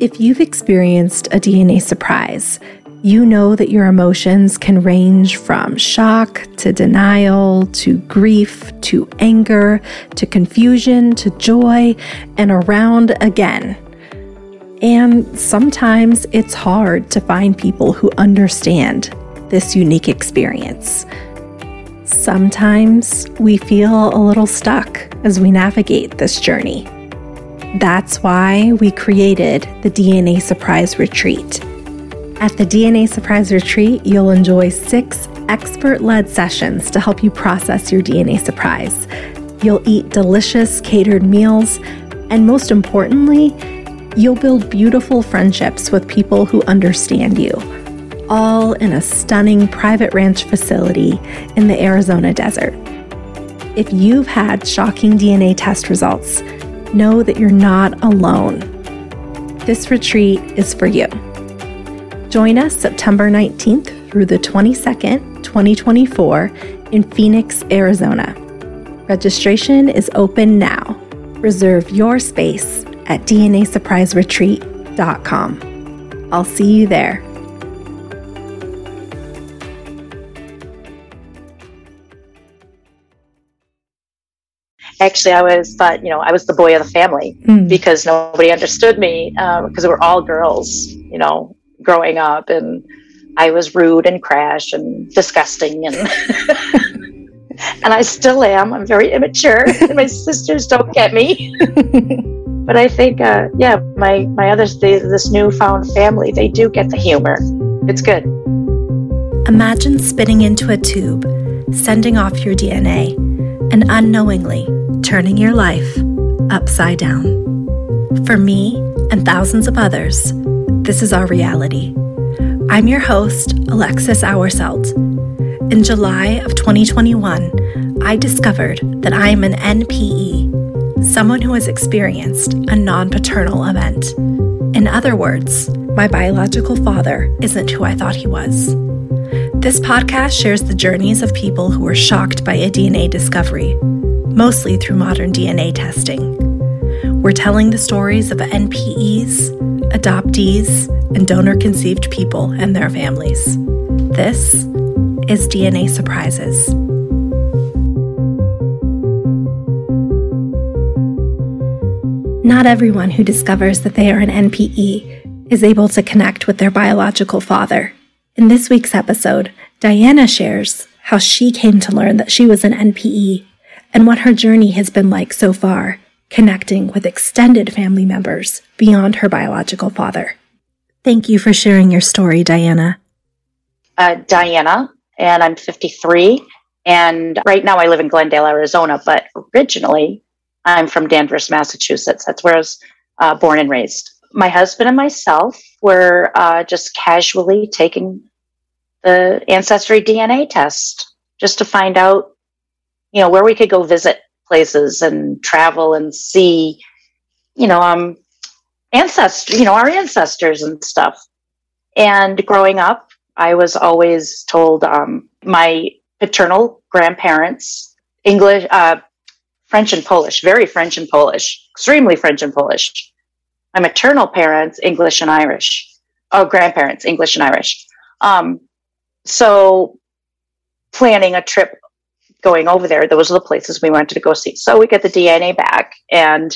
If you've experienced a DNA surprise, you know that your emotions can range from shock to denial to grief to anger to confusion to joy and around again. And sometimes it's hard to find people who understand this unique experience. Sometimes we feel a little stuck as we navigate this journey. That's why we created the DNA Surprise Retreat at the DNA Surprise Retreat, you'll enjoy six expert led sessions to help you process your DNA surprise. You'll eat delicious catered meals, and most importantly, you'll build beautiful friendships with people who understand you, all in a stunning private ranch facility in the Arizona desert. If you've had shocking DNA test results, know that you're not alone. This retreat is for you. Join us September 19th through the 22nd, 2024, in Phoenix, Arizona. Registration is open now. Reserve your space at DNASurpriseRetreat.com. I'll see you there. Actually i always thought you know i was the boy of the family mm. because nobody understood me because um, we're all girls you know growing up and I was rude and crash and disgusting and and I still am. I'm very immature and my sisters don't get me. but I think uh, yeah, my my others they, this newfound family, they do get the humor. It's good. Imagine spitting into a tube, sending off your DNA, and unknowingly turning your life upside down. For me and thousands of others, this is our reality. I'm your host, Alexis Auerseld. In July of 2021, I discovered that I am an NPE, someone who has experienced a non paternal event. In other words, my biological father isn't who I thought he was. This podcast shares the journeys of people who were shocked by a DNA discovery, mostly through modern DNA testing. We're telling the stories of NPEs, adoptees, and donor conceived people and their families. This is DNA Surprises. Not everyone who discovers that they are an NPE is able to connect with their biological father. In this week's episode, Diana shares how she came to learn that she was an NPE and what her journey has been like so far connecting with extended family members beyond her biological father. Thank you for sharing your story, Diana. Uh, Diana, and I'm 53. And right now I live in Glendale, Arizona, but originally I'm from Danvers, Massachusetts. That's where I was uh, born and raised. My husband and myself were uh, just casually taking the Ancestry DNA test just to find out, you know, where we could go visit places and travel and see, you know, um, ancestors, you know, our ancestors and stuff. And growing up, I was always told um, my paternal grandparents, English, uh, French and Polish, very French and Polish, extremely French and Polish. My maternal parents, English and Irish. Oh, grandparents, English and Irish. Um, so planning a trip going over there, those are the places we wanted to go see. So we get the DNA back and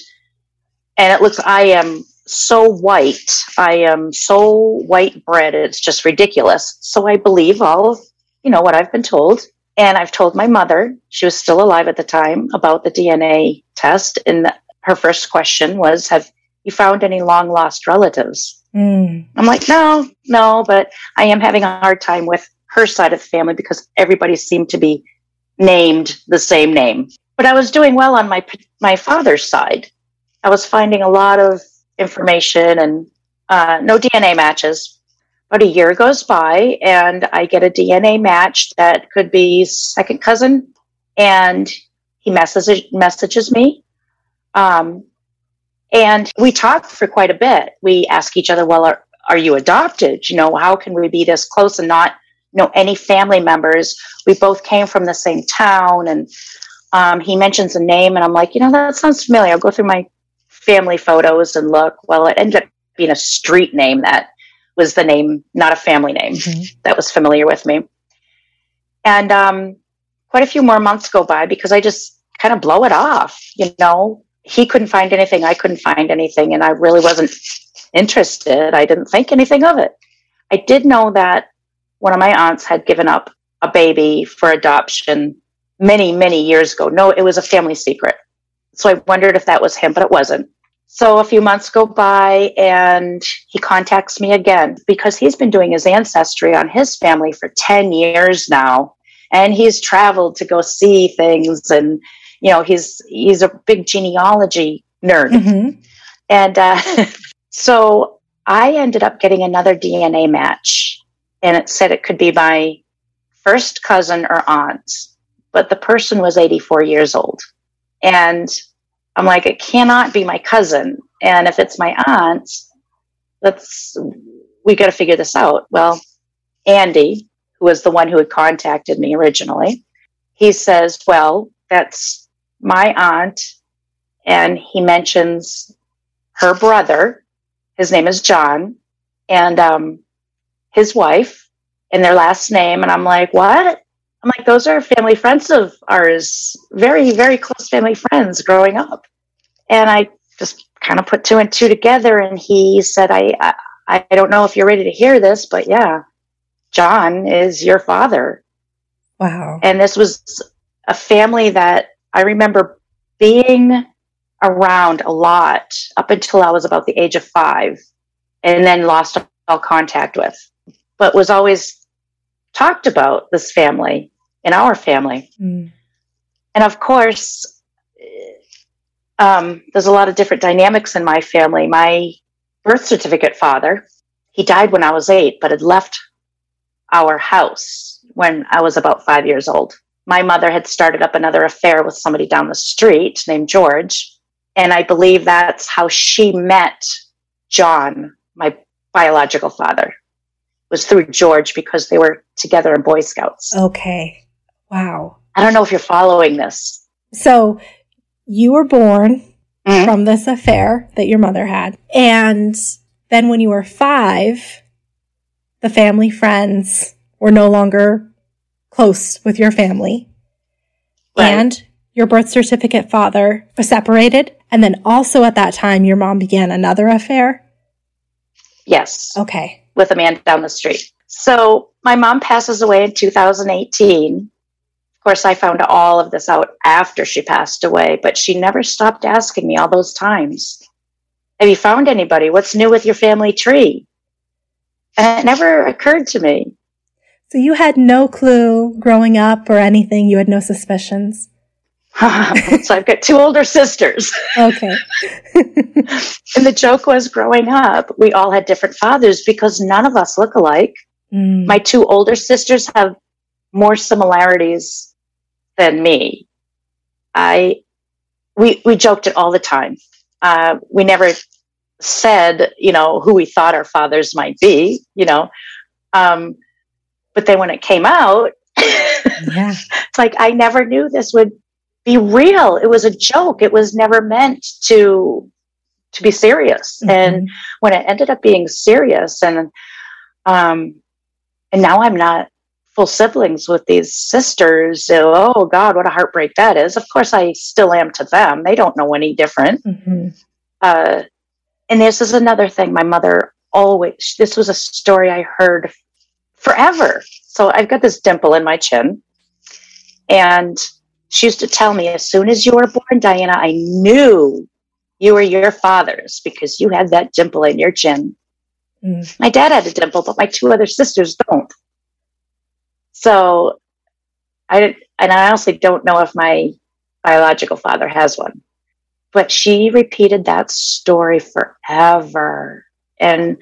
and it looks I am so white. I am so white bread. It's just ridiculous. So I believe all of, you know, what I've been told. And I've told my mother, she was still alive at the time, about the DNA test. And the, her first question was, Have you found any long lost relatives? Mm. I'm like, No, no, but I am having a hard time with her side of the family because everybody seemed to be named the same name. But I was doing well on my my father's side. I was finding a lot of information and uh, no DNA matches. But a year goes by, and I get a DNA match that could be second cousin, and he messages messages me. Um, and we talk for quite a bit. We ask each other, "Well, are are you adopted? You know, how can we be this close and not know any family members. We both came from the same town, and um, he mentions a name, and I'm like, you know, that sounds familiar. I'll go through my family photos and look. Well, it ended up being a street name that was the name, not a family name mm-hmm. that was familiar with me. And um, quite a few more months go by because I just kind of blow it off. You know, he couldn't find anything, I couldn't find anything, and I really wasn't interested. I didn't think anything of it. I did know that one of my aunts had given up a baby for adoption many, many years ago. No, it was a family secret. So I wondered if that was him, but it wasn't. So a few months go by and he contacts me again because he's been doing his ancestry on his family for 10 years now. And he's traveled to go see things and you know he's he's a big genealogy nerd. Mm-hmm. And uh, so I ended up getting another DNA match and it said it could be my first cousin or aunt, but the person was 84 years old. And I'm like, it cannot be my cousin. And if it's my aunt, let's, we got to figure this out. Well, Andy, who was the one who had contacted me originally, he says, well, that's my aunt. And he mentions her brother. His name is John. And um, his wife and their last name. And I'm like, what? I'm like, those are family friends of ours, very, very close family friends growing up. And I just kind of put two and two together. And he said, I, I, I don't know if you're ready to hear this, but yeah, John is your father. Wow. And this was a family that I remember being around a lot up until I was about the age of five and then lost all contact with but was always talked about this family in our family. Mm. And of course, um, there's a lot of different dynamics in my family. My birth certificate father, he died when I was eight, but had left our house when I was about five years old. My mother had started up another affair with somebody down the street named George. And I believe that's how she met John, my biological father was through George because they were together in Boy Scouts. Okay. Wow. I don't know if you're following this. So you were born mm-hmm. from this affair that your mother had. And then when you were five, the family friends were no longer close with your family. Right. And your birth certificate father was separated. And then also at that time, your mom began another affair. Yes. Okay with a man down the street. So my mom passes away in 2018. Of course, I found all of this out after she passed away, but she never stopped asking me all those times Have you found anybody? What's new with your family tree? And it never occurred to me. So you had no clue growing up or anything? You had no suspicions? so I've got two older sisters. Okay. and the joke was growing up, we all had different fathers because none of us look alike. Mm. My two older sisters have more similarities than me. I we we joked it all the time. Uh, we never said, you know, who we thought our fathers might be, you know. Um, but then when it came out, yeah. it's like I never knew this would be real. It was a joke. It was never meant to to be serious. Mm-hmm. And when it ended up being serious, and um, and now I'm not full siblings with these sisters. So, oh God, what a heartbreak that is. Of course, I still am to them. They don't know any different. Mm-hmm. Uh, and this is another thing. My mother always. This was a story I heard forever. So I've got this dimple in my chin, and she used to tell me, as soon as you were born, Diana, I knew you were your father's because you had that dimple in your chin. Mm. My dad had a dimple, but my two other sisters don't. So I and I honestly don't know if my biological father has one. But she repeated that story forever. And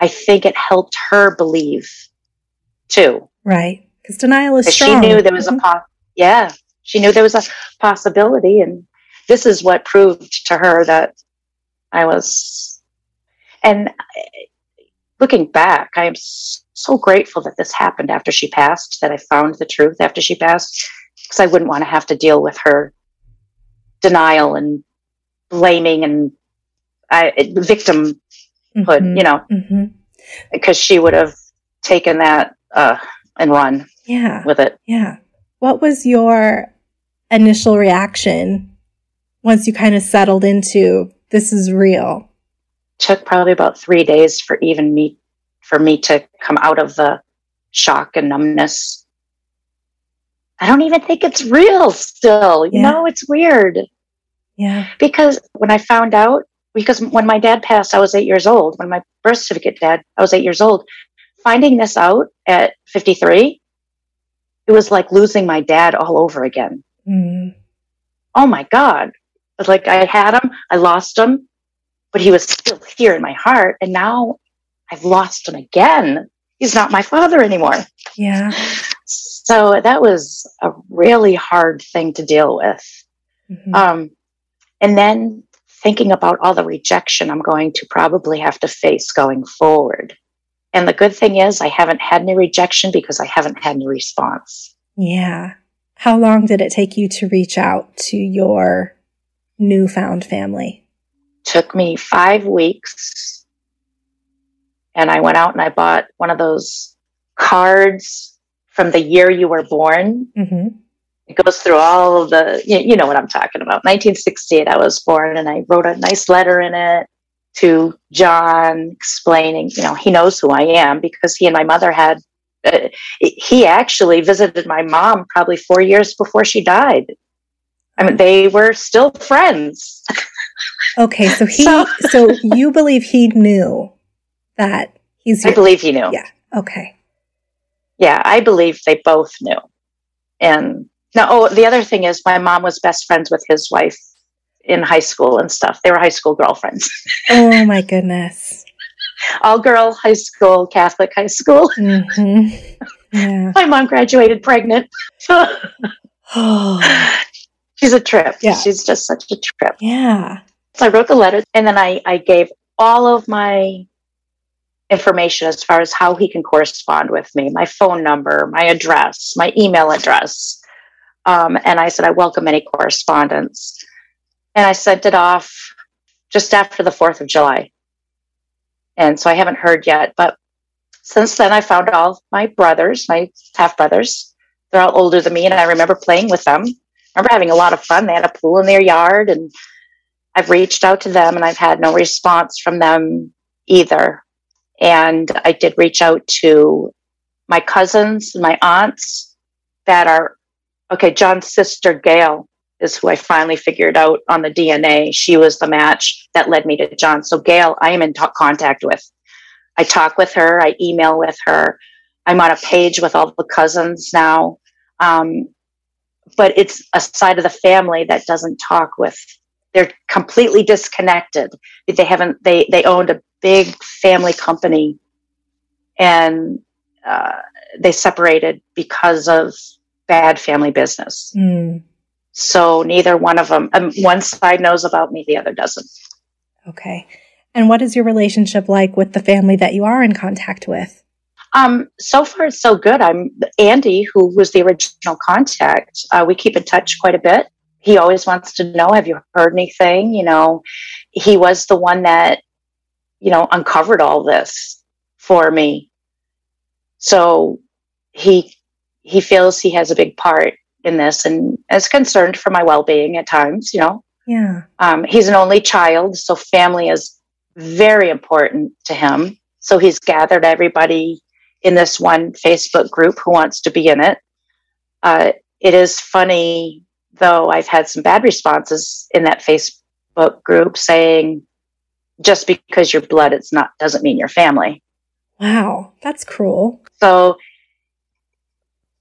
I think it helped her believe too. Right. Because denial is strong. She knew there was a po- yeah, she knew there was a possibility and this is what proved to her that i was and looking back i am so grateful that this happened after she passed that i found the truth after she passed because i wouldn't want to have to deal with her denial and blaming and I, victimhood, Mhm. you know, because she would have taken that uh, and run Yeah. with it. Yeah. What was your initial reaction once you kind of settled into this is real? Took probably about three days for even me, for me to come out of the shock and numbness. I don't even think it's real still. You Yeah. know, it's weird Yeah. because when I found out, because when my dad passed, I was eight years old. When my birth certificate dad, I was eight years old. Finding this out at 53, it was like losing my dad all over again. Mm. oh my God. Like I had him, I lost him, but he was still here in my heart. And now I've lost him again. He's not my father anymore. Yeah. So that was a really hard thing to deal with. Mhm. Um, and then thinking about all the rejection I'm going to probably have to face going forward. And the good thing is, I haven't had any rejection because I haven't had any response. yeah. How long did it take you to reach out to your newfound family? took me five weeks and I went out and I bought one of those cards from the year you were born. hmm It goes through all of the, you know what I'm talking about. 1968, I was born and I wrote a nice letter in it to John explaining, you know, he knows who I am because he and my mother had, uh, he actually visited my mom probably four years before she died. I mean, they were still friends. Okay. So he, So- so you believe he knew that he's I believe he knew. Yeah. okay. yeah, I believe they both knew. And now, oh, the other thing is, my mom was best friends with his wife in high school and stuff. They were high school girlfriends, Oh my goodness. All girl high school, Catholic high school. hmm Yeah. My mom graduated pregnant. Oh, She's a trip. Yeah. She's just such a trip. yeah. So I wrote the letter and then I, I gave all of my information as far as how he can correspond with me my phone number, my address, my email address. Um, and I said, I welcome any correspondence. And I sent it off just after the 4th of July. And so I haven't heard yet. But since then, I found all my brothers, my half brothers. They're all older than me, and I remember playing with them. I remember having a lot of fun. They had a pool in their yard, and I've reached out to them and I've had no response from them either. And I did reach out to my cousins and my aunts that are okay. John's sister, Gail, is who I finally figured out on the DNA. She was the match that led me to John. So, Gail, I am in t- contact with. I talk with her, I email with her. I'm on a page with all the cousins now. Um, but it's a side of the family that doesn't talk with they're completely disconnected. They haven't. They they owned a big family company, and uh, they separated because of bad family business. Mm, So neither one of them. Um, one side knows about me, the other doesn't. okay. And what is your relationship like with the family that you are in contact with? Um, so far, it's so good. I'm Andy, who was the original contact. Uh, we keep in touch quite a bit. He always wants to know, have you heard anything? You know, he was the one that, you know, uncovered all this for me. So he he feels he has a big part in this and is concerned for my well-being at times. You know, Yeah. um, he's an only child, so family is very important to him. So he's gathered everybody in this one Facebook group who wants to be in it. Uh, it is funny, though, I've had some bad responses in that Facebook group saying, just because you're blood, it's not doesn't mean you're family. Wow. That's cruel. So,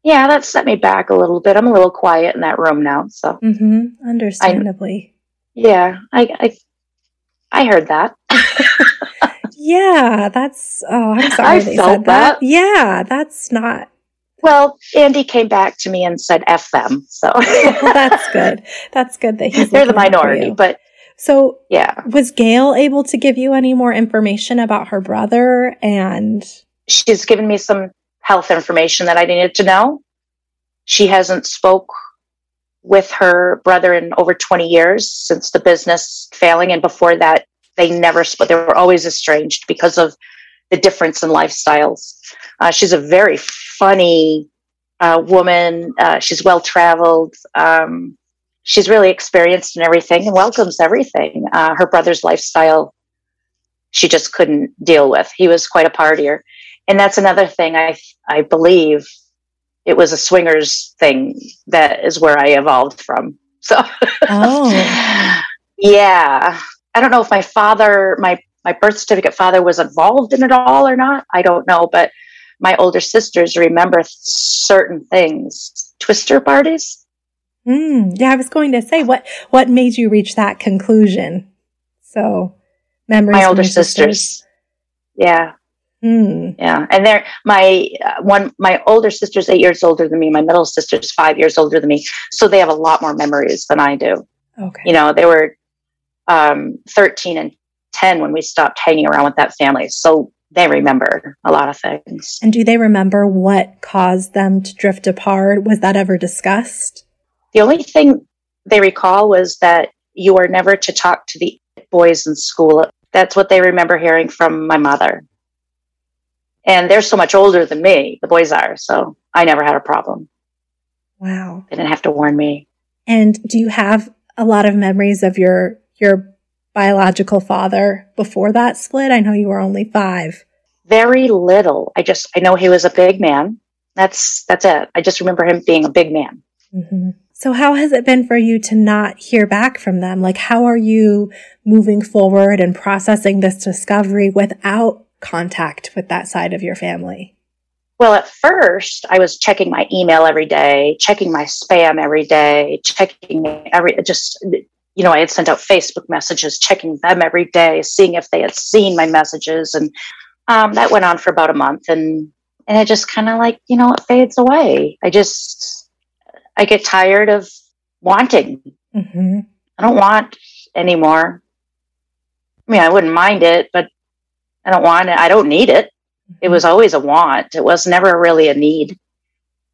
yeah, that set me back a little bit. I'm a little quiet in that room now. So, Mm-hmm. Understandably. yeah, I, I, I heard that. yeah. That's, oh, I'm sorry I they felt said that. that. Yeah. That's not, Well, Andy came back to me and said "f them," so well, that's good. That's good that he's They're the looking out for minority, but So yeah, was Gail able to give you any more information about her brother and she's given me some health information that I needed to know. She hasn't spoke with her brother in over 20 years since the business failing and before that they never split. They were always estranged because of the difference in lifestyles. Uh, she's a very funny uh, woman. Uh, she's well traveled. Um, she's really experienced in everything and welcomes everything. Uh, her brother's lifestyle, she just couldn't deal with. He was quite a partier, and that's another thing. I I believe it was a swingers thing that is where I evolved from. So, oh. yeah, I don't know if my father, my my birth certificate father, was involved in it all or not. I don't know, but my older sisters remember certain things. Twister parties. Mm, yeah, I was going to say what what made you reach that conclusion. So, memories. My older sisters. sisters. Yeah, Mm. Yeah, and they're my uh, one. My older sister's eight years older than me. My middle sister's five years older than me. So they have a lot more memories than I do. Okay. You know, they were um, thirteen and ten when we stopped hanging around with that family. So they remember a lot of things. And do they remember what caused them to drift apart? Was that ever discussed? The only thing they recall was that you were never to talk to the boys in school. That's what they remember hearing from my mother and they're so much older than me the boys are so i never had a problem. Wow. They didn't have to warn me. And do you have a lot of memories of your your biological father before that split? I know you were only five. Very little. I just i know he was a big man. That's that's it. I just remember him being a big man. Mm-hmm. so how has it been for you to not hear back from them? Like how are you moving forward and processing this discovery without contact with that side of your family? Well, at first, I was checking my email every day, checking my spam every day, checking every just you know, I had sent out Facebook messages, checking them every day, seeing if they had seen my messages, and um, that went on for about a month, and and it just kind of like you know it fades away. I just I get tired of wanting. Mm-hmm. I don't want anymore. I mean, I wouldn't mind it, but I don't want it. I don't need it. It was always a want. It was never really a need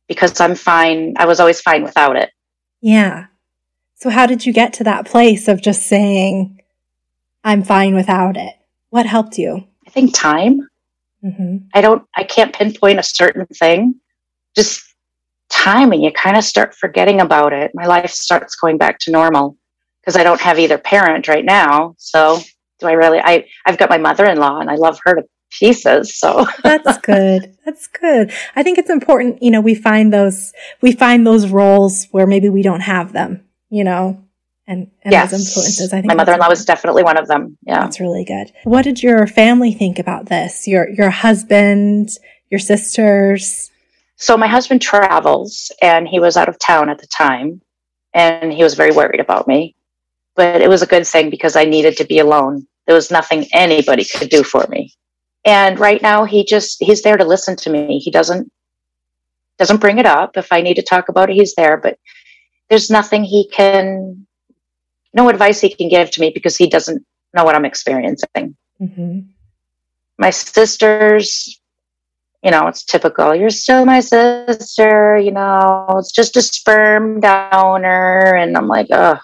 because I'm fine. I was always fine without it. Yeah. So how did you get to that place of just saying, I'm fine without it? What helped you? I think time. Mm-hmm. I don't, I can't pinpoint a certain thing. Just time and you kind of start forgetting about it. My life starts going back to normal because I don't have either parent right now. So do I really? I I've got my mother in law, and I love her to pieces. So that's good. That's good. I think it's important. You know, we find those we find those roles where maybe we don't have them. You know, and, and yes. those influences. I think my mother-in-law was definitely one of them. Yeah, that's really good. What did your family think about this? Your your husband, your sisters. So my husband travels, and he was out of town at the time, and he was very worried about me. But it was a good thing because I needed to be alone there was nothing anybody could do for me. And right now he just he's there to listen to me. He doesn't doesn't bring it up. If I need to talk about it, he's there, but there's nothing he can no advice he can give to me because he doesn't know what I'm experiencing. Mm-hmm. My sisters, you know, it's typical. You're still my sister, you know, it's just a sperm donor. And I'm like, oh,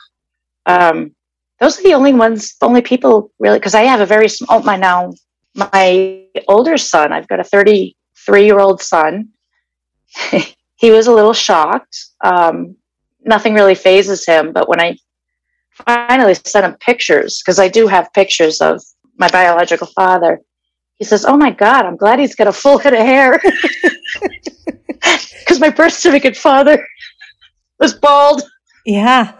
um, those are the only ones, the only people really, because I have a very small, my now, my older son, I've got a 33 year old son. he was a little shocked. Um, nothing really phases him, but when I finally sent him pictures, because I do have pictures of my biological father, he says, Oh my God, I'm glad he's got a full head of hair. Because my birth certificate father was bald. Yeah.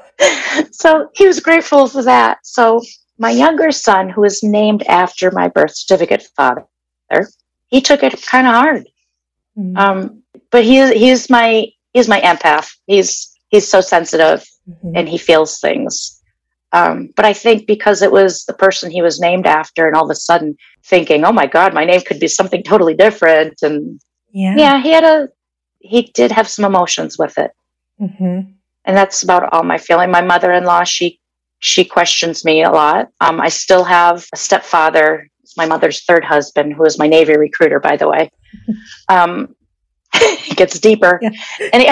So he was grateful for that. So my younger son, who is named after my birth certificate father, he took it kind of hard. Mm-hmm. Um, but he he's my he's my empath. He's he's so sensitive mm-hmm. and he feels things. Um, but I think because it was the person he was named after, and all of a sudden thinking, "Oh my God, my name could be something totally different," and yeah, yeah, he had a he did have some emotions with it. Mm-hmm and that's about all my feeling. My mother-in-law, she she questions me a lot. Um, I still have a stepfather, my mother's third husband, who is my Navy recruiter, by the way. Um, it gets deeper. Yeah. He,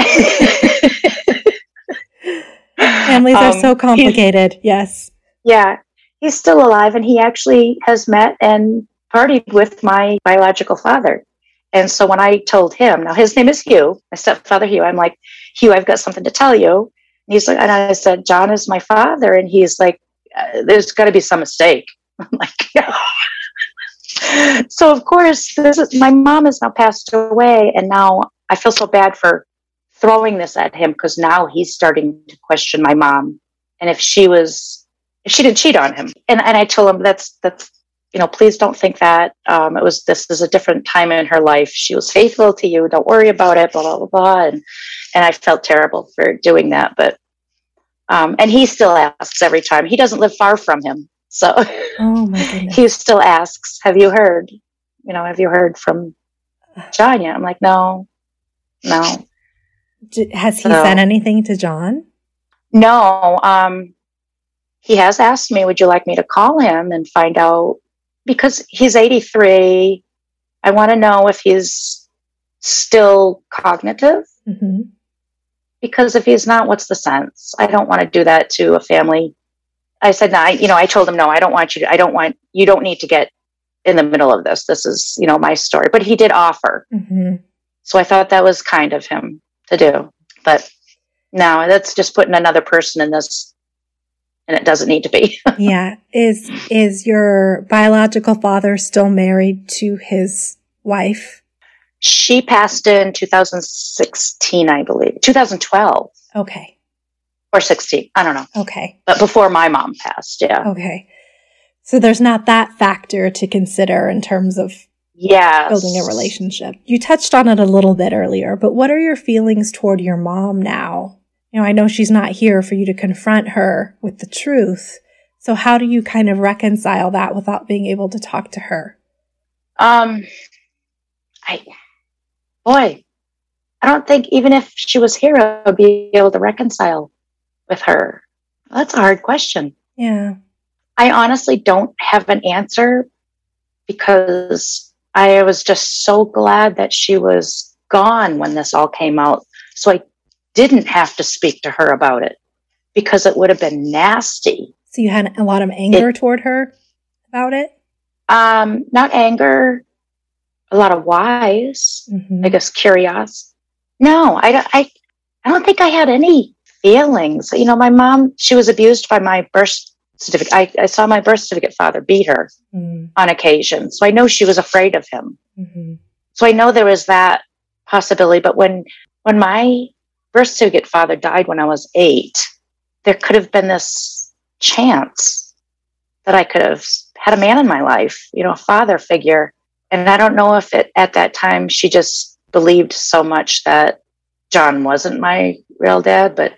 Families are um, so complicated. Yes. Yeah. he's still alive and he actually has met and partied with my biological father. And so when I told him, now his name is Hugh, my stepfather Hugh, I'm like, Hugh, I've got something to tell you. And he's like, and I said, John is my father. And he's like, uh, there's got to be some mistake. I'm like, so of course, this is, my mom has now passed away, and now I feel so bad for throwing this at him because now he's starting to question my mom and if she was if she didn't cheat on him and and i told him that's that's you know please don't think that um, it was this is a different time in her life she was faithful to you don't worry about it blah blah blah, blah. and and i felt terrible for doing that but um, and he still asks every time he doesn't live far from him so oh he still asks have you heard you know have you heard from john yet i'm like no no has he so, said anything to John? No. Um, he has asked me, would you like me to call him and find out? Because he's 83. I want to know if he's still cognitive. Mm-hmm. Because if he's not, what's the sense? I don't want to do that to a family. I said, no, I, you know, I told him, no, I don't want you to, I don't want, you don't need to get in the middle of this. This is, you know, my story. But he did offer. Mm-hmm. So I thought that was kind of him to do. But no, that's just putting another person in this and it doesn't need to be. yeah. Is is your biological father still married to his wife? She passed in 2016, I believe. 2012. Okay. Or 16. I don't know. Okay. But before my mom passed, yeah. Okay. So there's not that factor to consider in terms of yeah building a relationship you touched on it a little bit earlier but what are your feelings toward your mom now you know i know she's not here for you to confront her with the truth. So how do you kind of reconcile that without being able to talk to her? Um i boy i don't think even if she was here i would be able to reconcile with her. That's a hard question. Yeah. I honestly don't have an answer because I was just so glad that she was gone when this all came out. So I didn't have to speak to her about it because it would have been nasty. So you had a lot of anger it, toward her about it? Um, not anger, a lot of whys, mm-hmm. I guess curiosity. No, I, I, I don't think I had any feelings. You know, my mom, she was abused by my birth certificate. I, I saw my birth certificate father beat her mm. on occasion. So I know she was afraid of him. Mm-hmm. So I know there was that possibility. But when, when my birth certificate father died when I was eight, there could have been this chance that I could have had a man in my life, you know, a father figure. And I don't know if it at that time she just believed so much that John wasn't my real dad, but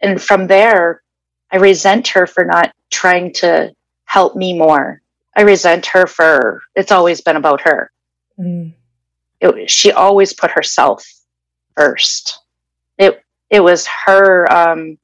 and from there I resent her for not trying to help me more. I resent her for it's always been about her. Mm. It, she always put herself first. It was her um,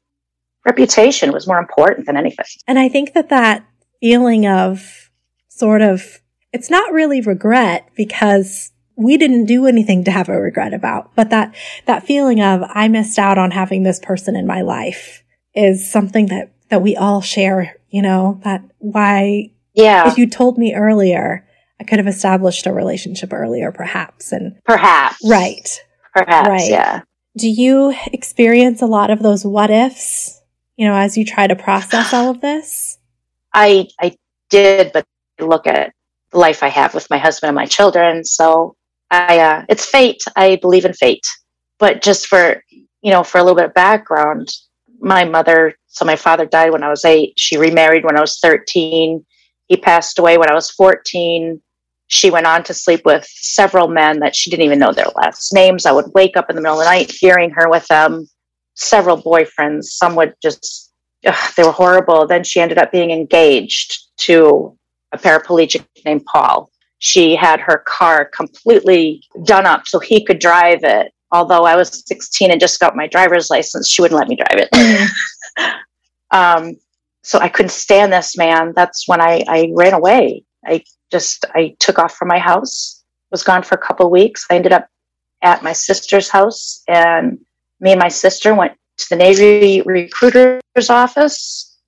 reputation was more important than anything. And I think that that feeling of sort of it's not really regret because we didn't do anything to have a regret about, but that that feeling of I missed out on having this person in my life is something that, that we all share, you know, that why, yeah. If you told me earlier, I could have established a relationship earlier, perhaps. And perhaps. Right. Perhaps. Right. Yeah. Do you experience a lot of those what ifs, you know, as you try to process all of this? I, I did, but look at the life I have with my husband and my children. So I, uh, it's fate. I believe in fate. But just for, you know, for a little bit of background, my mother, so my father died when I was eight. She remarried when I was 13. He passed away when I was 14. She went on to sleep with several men that she didn't even know their last names. I would wake up in the middle of the night hearing her with them. Several boyfriends. Some would just, ugh, they were horrible. Then she ended up being engaged to a paraplegic named Paul. She had her car completely done up so he could drive it although I was 16 and just got my driver's license, she wouldn't let me drive it. Mm-hmm. um, so I couldn't stand this man. That's when I, I ran away. I just, I took off from my house, was gone for a couple weeks. I ended up at my sister's house and me and my sister went to the Navy recruiter's office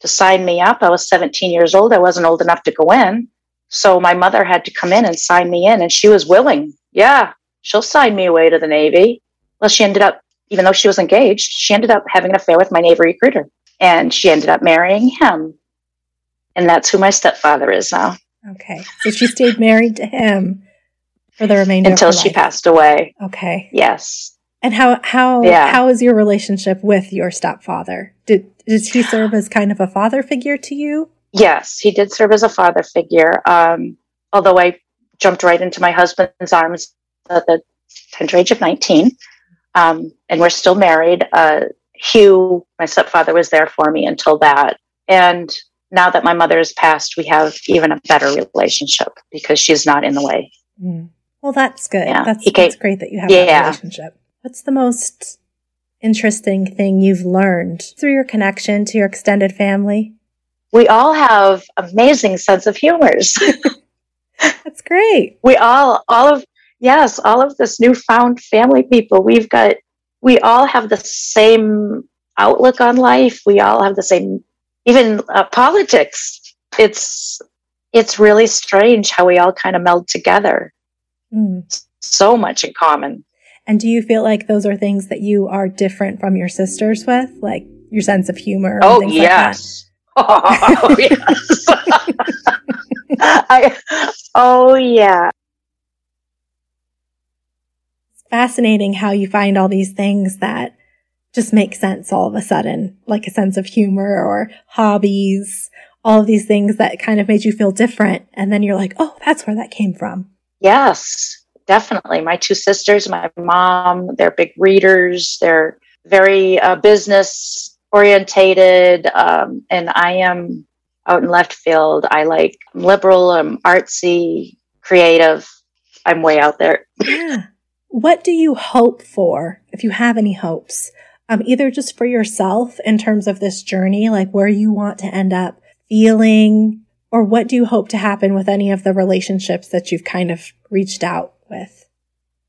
to sign me up. I was 17 years old. I wasn't old enough to go in. So my mother had to come in and sign me in, and she was willing. Yeah, she'll sign me away to the Navy. Well, she ended up, even though she was engaged, she ended up having an affair with my Navy recruiter, and she ended up marrying him. And that's who my stepfather is now. Okay. So she stayed married to him for the remainder until she life. passed away. Okay. Yes. And how how yeah. how is your relationship with your stepfather? Did did he serve as kind of a father figure to you? Yes, he did serve as a father figure. Um, although I jumped right into my husband's arms at the tender age of 19, um, and we're still married. Uh, Hugh, my stepfather, was there for me until that. And now that my mother has passed, we have even a better relationship because she's not in the way. Mm. Well, that's good. Yeah. That's, came, that's great that you have yeah. that relationship. What's the most interesting thing you've learned through your connection to your extended family? we all have amazing sense of humors. That's great. We all, all of, yes, all of this newfound family people, we've got, we all have the same outlook on life. We all have the same, even uh, politics. It's, it's really strange how we all kind of meld together. Mm. So much in common. And do you feel like those are things that you are different from your sisters with, like your sense of humor? oh, yes. Like Oh, yes. I, oh, yeah. It's fascinating how you find all these things that just make sense all of a sudden, like a sense of humor or hobbies, all of these things that kind of made you feel different. And then you're like, oh, that's where that came from. Yes, definitely. My two sisters, my mom, they're big readers. They're very uh, business orientated um, and i am out in left field i like I'm liberal i'm artsy creative i'm way out there yeah what do you hope for if you have any hopes um, either just for yourself in terms of this journey like where you want to end up feeling or what do you hope to happen with any of the relationships that you've kind of reached out with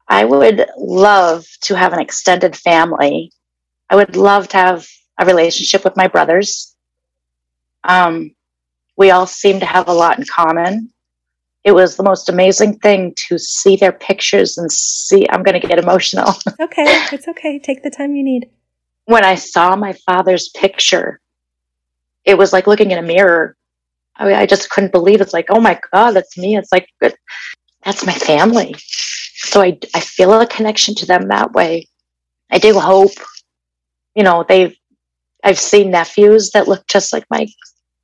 i would love to have an extended family i would love to have a relationship with my brothers. Um, we all seem to have a lot in common. It was the most amazing thing to see their pictures and see. I'm going to get emotional. okay, it's okay. Take the time you need. When I saw my father's picture, it was like looking in a mirror. I, mean, I just couldn't believe it's like, oh my God, that's me. It's like, that's my family. So I, I feel a connection to them that way. I do hope, you know, they've I've seen nephews that look just like my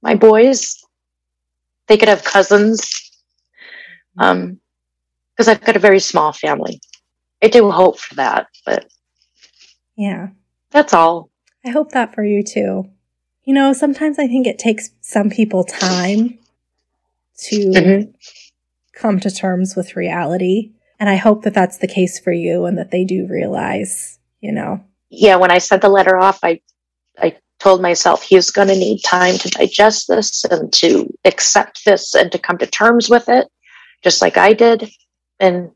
my boys. They could have cousins. Um, because I've got a very small family. I do hope for that, but yeah, that's all. I hope that for you too. You know, sometimes I think it takes some people time to mm-hmm. come to terms with reality. And I hope that that's the case for you and that they do realize, you know. Yeah, when I sent the letter off, I I told myself he's going to need time to digest this and to accept this and to come to terms with it, just like I did. And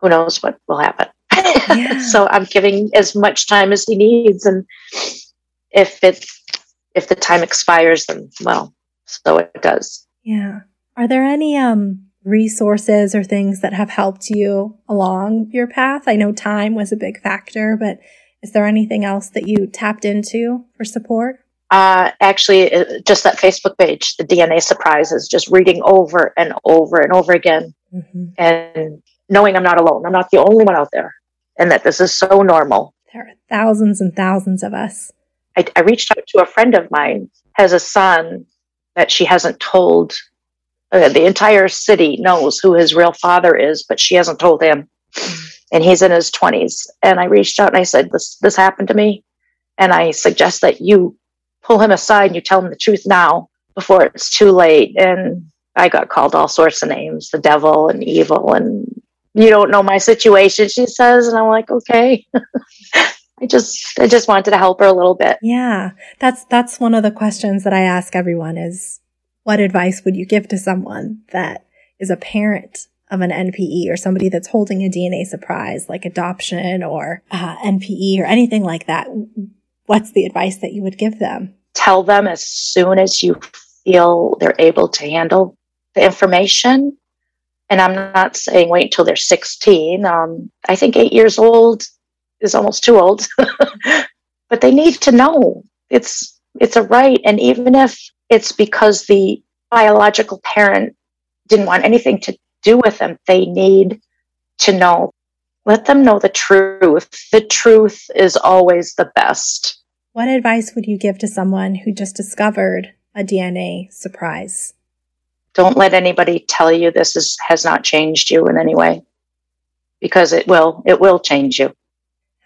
who knows what will happen. Yeah. so I'm giving as much time as he needs. And if it, if the time expires, then well, so it does. Yeah. Are there any, um, resources or things that have helped you along your path? I know time was a big factor, but is there anything else that you tapped into for support? Uh, actually, uh, just that Facebook page, the DNA surprises, just reading over and over and over again, mm-hmm. and knowing I'm not alone. I'm not the only one out there, and that this is so normal. There are thousands and thousands of us. I, I reached out to a friend of mine has a son that she hasn't told. Uh, the entire city knows who his real father is, but she hasn't told him. And he's in his 20s. And I reached out and I said, this, this happened to me. And I suggest that you pull him aside and you tell him the truth now before it's too late. And I got called all sorts of names, the devil and evil. And you don't know my situation, she says. And I'm like, okay. I just, I just wanted to help her a little bit. Yeah. That's, that's one of the questions that I ask everyone is what advice would you give to someone that is a parent of an NPE or somebody that's holding a DNA surprise like adoption or uh, NPE or anything like that, what's the advice that you would give them? tell them as soon as you feel they're able to handle the information. And I'm not saying wait until they're 16. Um, I think eight years old is almost too old, but they need to know it's it's a right. And even if it's because the biological parent didn't want anything to do with them, they need to know. Let them know the truth. The truth is always the best. What advice would you give to someone who just discovered a DNA surprise? Don't let anybody tell you this is, has not changed you in any way because it will. It will change you.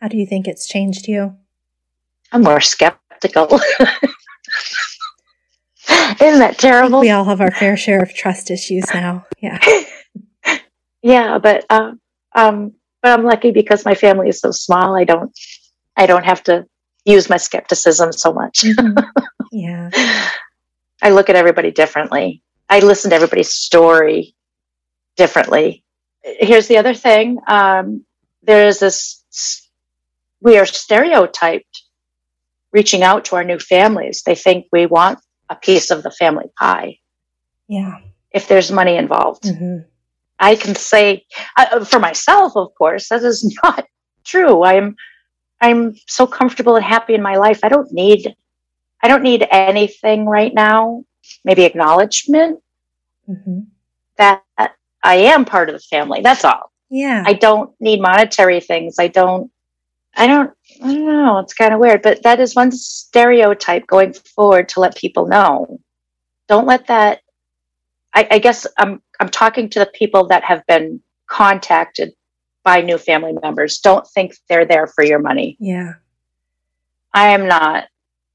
How do you think it's changed you? I'm more skeptical. Isn't that terrible? We all have our fair share of trust issues now. Yeah. yeah, but uh, um, but I'm lucky because my family is so small. I don't I don't have to use my skepticism so much. Mm-hmm. Yeah. I look at everybody differently. I listen to everybody's story differently. Here's the other thing. Um, there is this, we are stereotyped reaching out to our new families. They think we want a piece of the family pie. Yeah. If there's money involved. Mm-hmm. I can say uh, for myself, of course, that is not true. I'm, I'm so comfortable and happy in my life. I don't need, I don't need anything right now. Maybe acknowledgment mm-hmm. that I am part of the family. That's all. Yeah. I don't need monetary things. I don't, I don't, I don't know. It's kind of weird, but that is one stereotype going forward to let people know. Don't let that. I, I guess I'm I'm talking to the people that have been contacted by new family members. Don't think they're there for your money. Yeah. I am not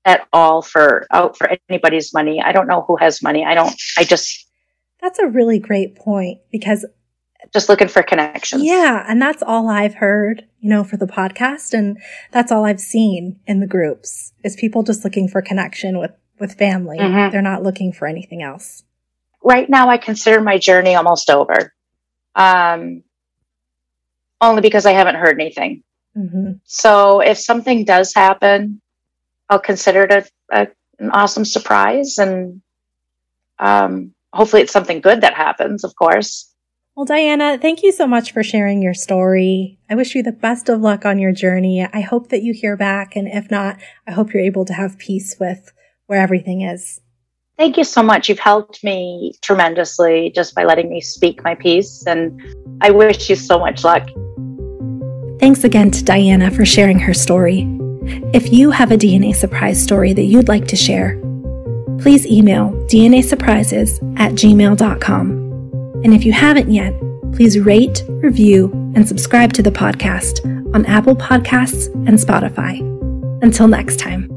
at all for out for anybody's money. I don't know who has money. I don't I just That's a really great point because just looking for connections. Yeah, and that's all I've heard, you know, for the podcast and that's all I've seen in the groups is people just looking for connection with with family. Mm-hmm. They're not looking for anything else right now I consider my journey almost over. Um, only because I haven't heard anything. Mm-hmm. So if something does happen, I'll consider it a, a, an awesome surprise, and um, hopefully it's something good that happens. Of course. Well, Diana, thank you so much for sharing your story. I wish you the best of luck on your journey. I hope that you hear back, and if not, I hope you're able to have peace with where everything is. Thank you so much. You've helped me tremendously just by letting me speak my piece, and I wish you so much luck. Thanks again to Diana for sharing her story. If you have a DNA surprise story that you'd like to share, please email DNA surprises at gmail.com. And if you haven't yet, please rate, review, and subscribe to the podcast on Apple Podcasts and Spotify. Until next time.